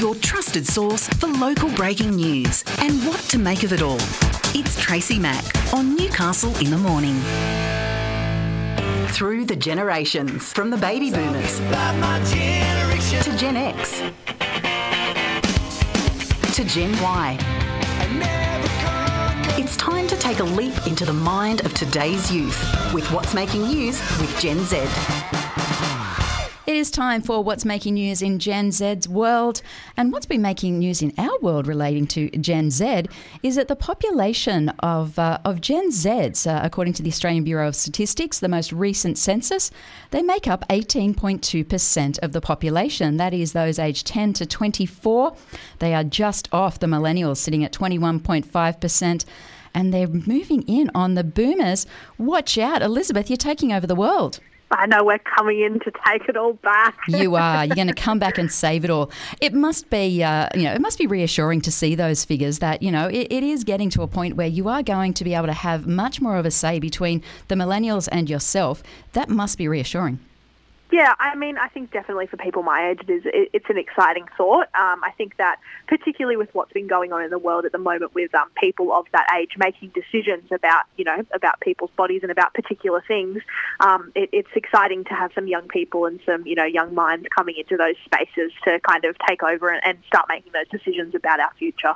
your trusted source for local breaking news and what to make of it all. It's Tracy Mack on Newcastle in the Morning. Through the generations, from the baby boomers to Gen X to Gen Y. It's time to take a leap into the mind of today's youth with What's Making News with Gen Z. It is time for what's making news in Gen Z's world. And what's been making news in our world relating to Gen Z is that the population of, uh, of Gen Zs, uh, according to the Australian Bureau of Statistics, the most recent census, they make up 18.2% of the population. That is those aged 10 to 24. They are just off the millennials, sitting at 21.5%. And they're moving in on the boomers. Watch out, Elizabeth, you're taking over the world. I know we're coming in to take it all back. you are. You're going to come back and save it all. It must be, uh, you know, it must be reassuring to see those figures that you know it, it is getting to a point where you are going to be able to have much more of a say between the millennials and yourself. That must be reassuring. Yeah, I mean, I think definitely for people my age, it is it's an exciting thought. Um, I think that particularly with what's been going on in the world at the moment, with um, people of that age making decisions about you know about people's bodies and about particular things, um, it, it's exciting to have some young people and some you know young minds coming into those spaces to kind of take over and, and start making those decisions about our future.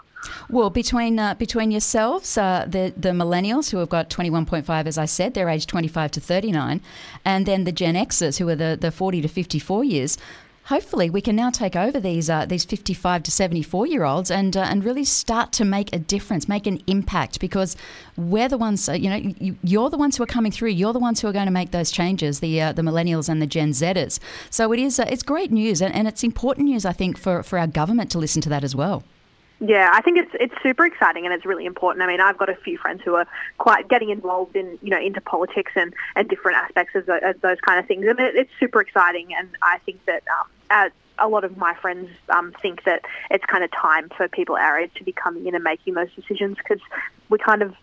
Well, between uh, between yourselves, uh, the the millennials who have got twenty one point five, as I said, they're aged twenty five to thirty nine, and then the Gen Xers who are the the 40 to 54 years, hopefully we can now take over these uh, these 55 to 74 year olds and uh, and really start to make a difference, make an impact because we're the ones uh, you know you, are the ones who are coming through. You're the ones who are going to make those changes, the uh, the millennials and the Gen Zers. So it is uh, it's great news and, and it's important news I think for for our government to listen to that as well. Yeah, I think it's it's super exciting and it's really important. I mean, I've got a few friends who are quite getting involved in you know into politics and, and different aspects of, of those kind of things, and it, it's super exciting. And I think that um, a lot of my friends um, think that it's kind of time for people our age to be coming in and making those decisions because we kind of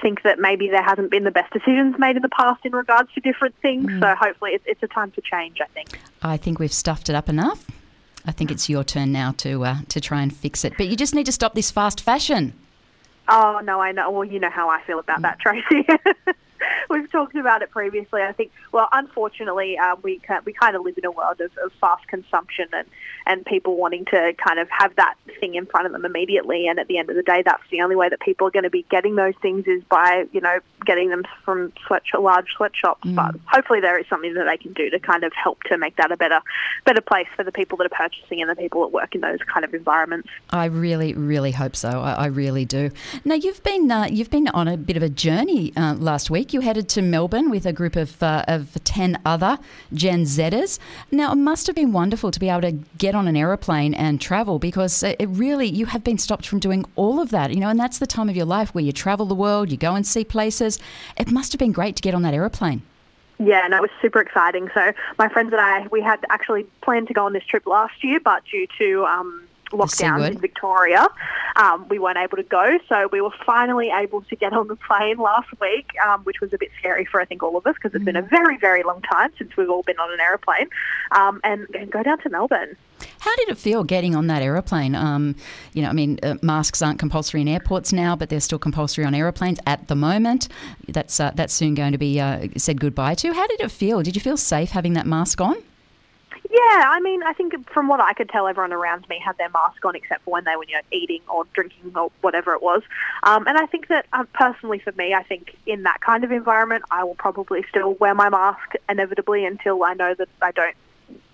think that maybe there hasn't been the best decisions made in the past in regards to different things. Mm. So hopefully, it's, it's a time for change. I think. I think we've stuffed it up enough. I think it's your turn now to uh, to try and fix it. But you just need to stop this fast fashion. Oh no, I know. Well, you know how I feel about that, Tracy. we've talked about it previously. I think, well, unfortunately, um, we we kind of live in a world of, of, fast consumption and, and people wanting to kind of have that thing in front of them immediately. And at the end of the day, that's the only way that people are going to be getting those things is by you know getting them from sweat large sweatshops. Mm. But hopefully, there is something that they can do to kind of help to make that a better better place for the people that are purchasing and the people that work in those kind of environments. I really, really hope so. I, I really do. Now, you've been uh, you've been on a bit of a journey uh, last week. You to Melbourne with a group of, uh, of 10 other Gen Zers. Now, it must have been wonderful to be able to get on an aeroplane and travel because it really, you have been stopped from doing all of that, you know, and that's the time of your life where you travel the world, you go and see places. It must have been great to get on that aeroplane. Yeah, no, it was super exciting. So my friends and I, we had actually planned to go on this trip last year, but due to um, lockdowns in Victoria, um, we weren't able to go. So we were finally able to get on the plane last week, um, which was a bit scary for I think all of us because it's mm. been a mm. very, very long time since we've all been on an aeroplane, um, and, and, go down to Melbourne. How did it feel getting on that aeroplane? Um, you know, I mean, uh, masks aren't compulsory in airports now, but they're still compulsory on aeroplanes at the moment. That's uh, that's soon going to be uh, said goodbye to. How did it feel? Did you feel safe having that mask on? Yeah, I mean, I think from what I could tell, everyone around me had their mask on except for when they were, you know, eating or drinking or whatever it was. Um, and I think that um, personally for me, I think in that kind of environment, I will probably still wear my mask inevitably until I know that I don't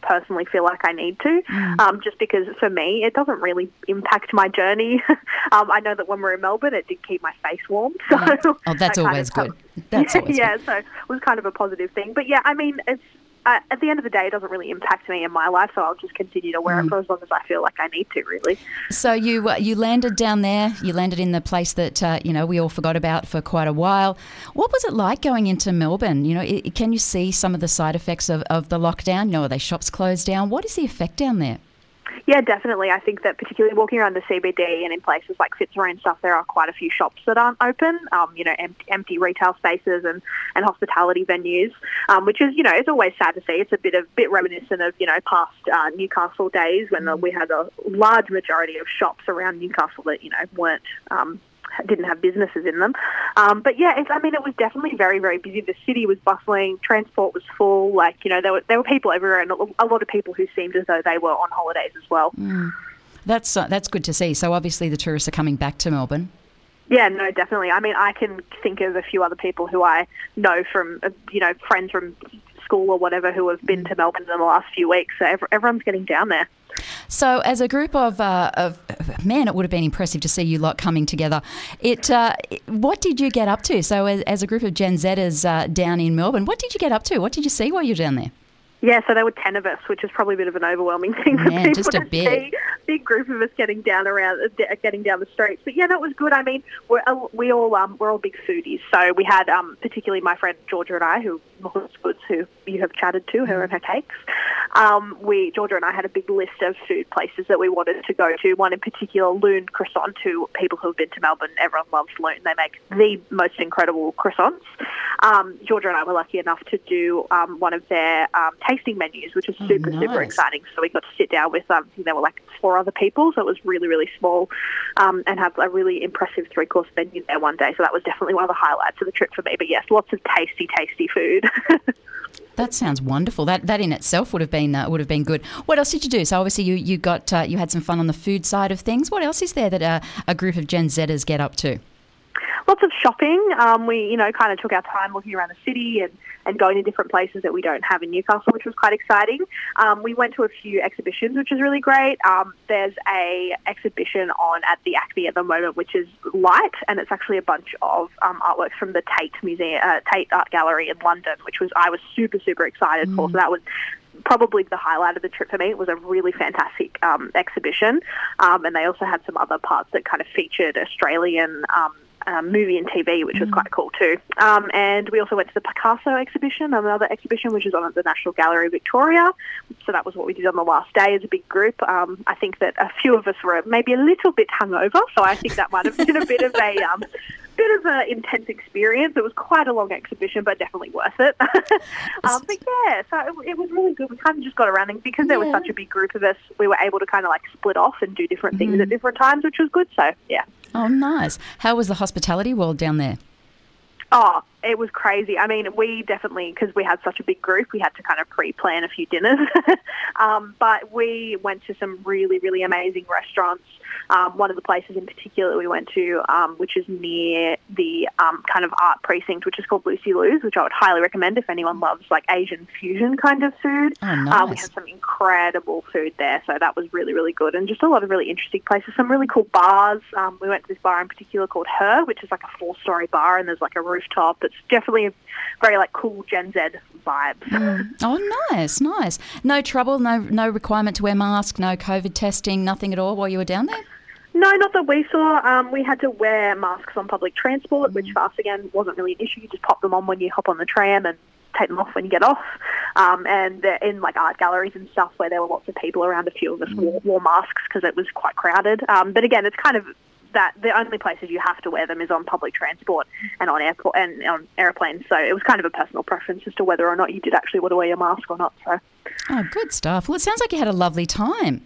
personally feel like I need to, mm. um, just because for me it doesn't really impact my journey. um, I know that when we're in Melbourne, it did keep my face warm, so oh, that's always good. That's always yeah, good. so it was kind of a positive thing. But yeah, I mean, it's uh, at the end of the day, it doesn't really impact me in my life, so I'll just continue to wear mm. it for as long as I feel like I need to. Really. So you uh, you landed down there. You landed in the place that uh, you know we all forgot about for quite a while. What was it like going into Melbourne? You know, it, can you see some of the side effects of, of the lockdown? You know, are they shops closed down? What is the effect down there? Yeah, definitely. I think that particularly walking around the CBD and in places like Fitzroy and stuff, there are quite a few shops that aren't open. Um, you know, empty, empty retail spaces and, and hospitality venues, um, which is you know it's always sad to see. It's a bit of bit reminiscent of you know past uh, Newcastle days when the, we had a large majority of shops around Newcastle that you know weren't um, didn't have businesses in them. Um, but yeah, it's, I mean, it was definitely very, very busy. The city was bustling, transport was full. Like you know, there were there were people everywhere, and a lot of people who seemed as though they were on holidays as well. Mm. That's uh, that's good to see. So obviously, the tourists are coming back to Melbourne. Yeah, no, definitely. I mean, I can think of a few other people who I know from, uh, you know, friends from school or whatever who have been to Melbourne in the last few weeks. So everyone's getting down there. So, as a group of, uh, of man, it would have been impressive to see you lot coming together. It, uh, what did you get up to? So, as, as a group of Gen Zers uh, down in Melbourne, what did you get up to? What did you see while you were down there? Yeah, so there were ten of us, which is probably a bit of an overwhelming thing for yeah, people just a to bit. see. Big group of us getting down around, uh, getting down the streets. But yeah, that was good. I mean, we're uh, we all um, we're all big foodies, so we had um, particularly my friend Georgia and I, who Goods, who you have chatted to, her and her cakes. Um, we Georgia and I had a big list of food places that we wanted to go to. One in particular, Lune Croissant. To people who have been to Melbourne, everyone loves Lune. They make the most incredible croissants. Um, Georgia and I were lucky enough to do um, one of their um, tasting menus, which was Oh, super, nice. super exciting. So we got to sit down with, um, I think there were like four other people, so it was really, really small, um, and have a really impressive three course menu there one day. So that was definitely one of the highlights of the trip for me. But yes, lots of tasty, tasty food. That sounds wonderful. That that in itself would have been uh, would have been good. What else did you do? So obviously you you got uh, you had some fun on the food side of things. What else is there that uh, a group of Gen Zers get up to? lots of shopping. Um, we, you know, kind of took our time looking around the city and, and going to different places that we don't have in Newcastle, which was quite exciting. Um, we went to a few exhibitions, which is really great. Um, there's a exhibition on at the ACMI at the moment, which is light, and it's actually a bunch of um, artworks from the Tate Museum, uh, Tate Art Gallery in London, which was I was super super excited for. So that was probably the highlight of the trip for me. It was a really fantastic um, exhibition, um, and they also had some other parts that kind of featured Australian. Um, um, movie and TV, which was quite cool too. Um, and we also went to the Picasso exhibition, another exhibition which is on at the National Gallery Victoria. So that was what we did on the last day as a big group. Um, I think that a few of us were maybe a little bit hungover, so I think that might have been a bit of a um, bit of an intense experience. It was quite a long exhibition, but definitely worth it. um, but yeah, so it, it was really good. We kind of just got around, and because there was such a big group of us, we were able to kind of like split off and do different things at different times, which was good. So yeah. Oh, nice. How was the hospitality world down there? Oh, it was crazy. I mean, we definitely, because we had such a big group, we had to kind of pre-plan a few dinners. um, but we went to some really, really amazing restaurants. Um, one of the places in particular we went to, um, which is near the um, kind of art precinct, which is called Lucy Liu's, which I would highly recommend if anyone loves like Asian fusion kind of food. Oh, Uh, we had some incredible food there, so that was really, really good, and just a lot of really interesting places. Some really cool bars. Um, we went to this bar in particular called Her, which is like a four-story bar, and there's like a rooftop. It's definitely a very like cool Gen Z vibes. Oh, nice, nice. No trouble, no no requirement to wear mask, no COVID testing, nothing at all while you were down there. No, not that we saw. Um, we had to wear masks on public transport, which Mm. for us again wasn't really an issue. You just pop them on when you hop on the tram and take them off when you get off. Um, and in like art galleries and stuff where there were lots of people around, a few of us Mm. wore, wore masks because it was quite crowded. Um, but again, it's kind of that the only places you have to wear them is on public transport and on airport and on airplanes. So it was kind of a personal preference as to whether or not you did actually want to wear your mask or not. So. Oh, good stuff. Well, it sounds like you had a lovely time.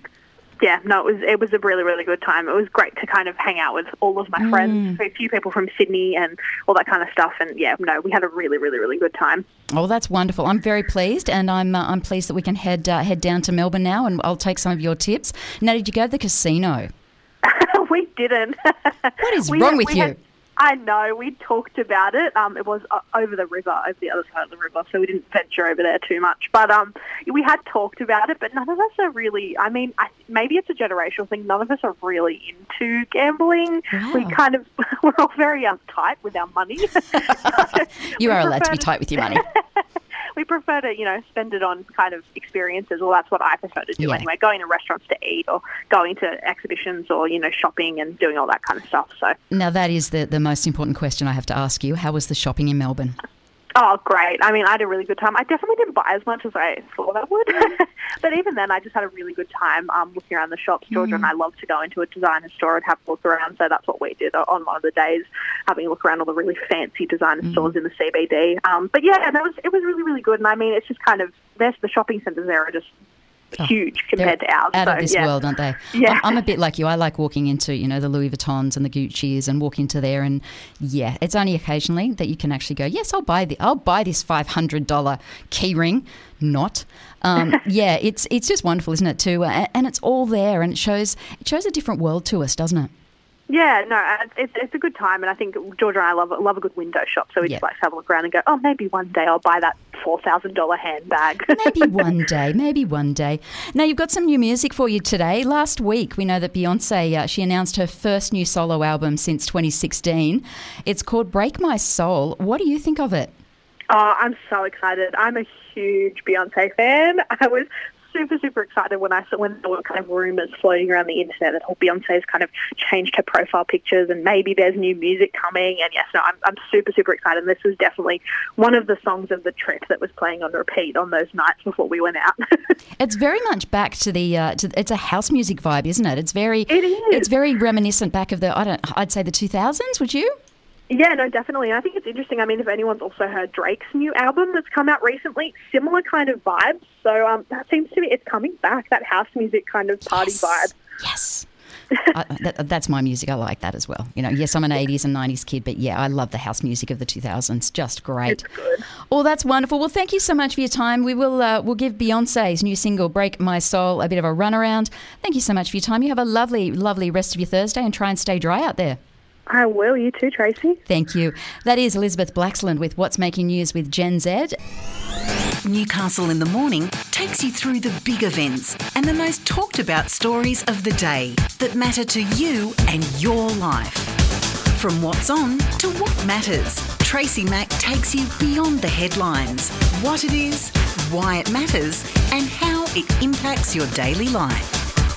Yeah, no, it was it was a really really good time. It was great to kind of hang out with all of my friends, a few people from Sydney, and all that kind of stuff. And yeah, no, we had a really really really good time. Oh, that's wonderful. I'm very pleased, and I'm uh, I'm pleased that we can head uh, head down to Melbourne now, and I'll take some of your tips. Now, did you go to the casino? we didn't. What is We wrong had- with you? had- I know. We talked about it. Um, it was uh, over the river, over the other side of the river, so we didn't venture over there too much. But um, we had talked about it, but none of us are really. I mean, I, maybe it's a generational thing. None of us are really into gambling. We kind of we're all very uptight with our money. You are allowed to be tight with your money. we prefer to, you know, spend it on kind of experiences. Well, that's what I prefer to do Yeah. anyway. Going to restaurants to eat, or going to exhibitions, or you know, shopping and doing all that kind of stuff. So, Now, that is the, the most important question I have to ask you. How was the shopping in Melbourne? Oh, great. I mean, I had a really good time. I definitely didn't buy as much as I thought I would. but even then, I just had a really good time um, looking around the shops. Georgia mm. and I love to go into a designer store and have a look around. So that's what we did on one of the days, having a look around all the really fancy designer mm. stores in the CBD. Um, but yeah, that was it was really, really good. And I mean, it's just kind of, there's the shopping centres there are just oh, huge compared to ours. Out so, of this yeah. world, aren't they? Yeah. I'm, I'm, a bit like you. I like walking into, you know, the Louis Vuittons and the Gucci's and walk into there and yeah, it's only occasionally that you can actually go, yes, I'll buy the, I'll buy this $500 keyring. Not. Um, yeah, it's it's just wonderful, isn't it? Too, and it's all there, and it shows it shows a different world to us, doesn't it? Yeah, no, it's, it's a good time, and I think Georgia and I love love a good window shop, so we yep. just like to have a look around and go, oh, maybe one day I'll buy that four thousand dollar handbag. maybe one day, maybe one day. Now you've got some new music for you today. Last week we know that Beyonce uh, she announced her first new solo album since 2016. It's called Break My Soul. What do you think of it? Oh, I'm so excited. I'm a huge Beyonce fan. I was super, super excited when I saw when there were kind of rumours floating around the internet that oh, Beyonce's kind of changed her profile pictures and maybe there's new music coming. And yes, no, I'm, I'm super, super excited. And this was definitely one of the songs of the trip that was playing on repeat on those nights before we went out. it's very much back to the, uh, to, it's a house music vibe, isn't it? It's very, it is. It's very reminiscent back of the, I don't, I'd say the 2000s. Would you? Yeah, no, definitely. I think it's interesting. I mean, if anyone's also heard Drake's new album that's come out recently, similar kind of vibes. So um, that seems to be it's coming back. That house music kind of party yes. vibe. Yes. I, that, that's my music. I like that as well. You know, yes, I'm an 80s and 90s kid, but yeah, I love the house music of the 2000s. Just great. Well, that's wonderful. Well, thank you so much for your time. We will uh, we'll give Beyonce's new single "Break My Soul" a bit of a runaround. Thank you so much for your time. You have a lovely, lovely rest of your Thursday, and try and stay dry out there. I will. You too, Tracy. Thank you. That is Elizabeth Blaxland with What's Making News with Gen Z. Newcastle in the Morning takes you through the big events and the most talked about stories of the day that matter to you and your life. From what's on to what matters, Tracy Mack takes you beyond the headlines, what it is, why it matters, and how it impacts your daily life.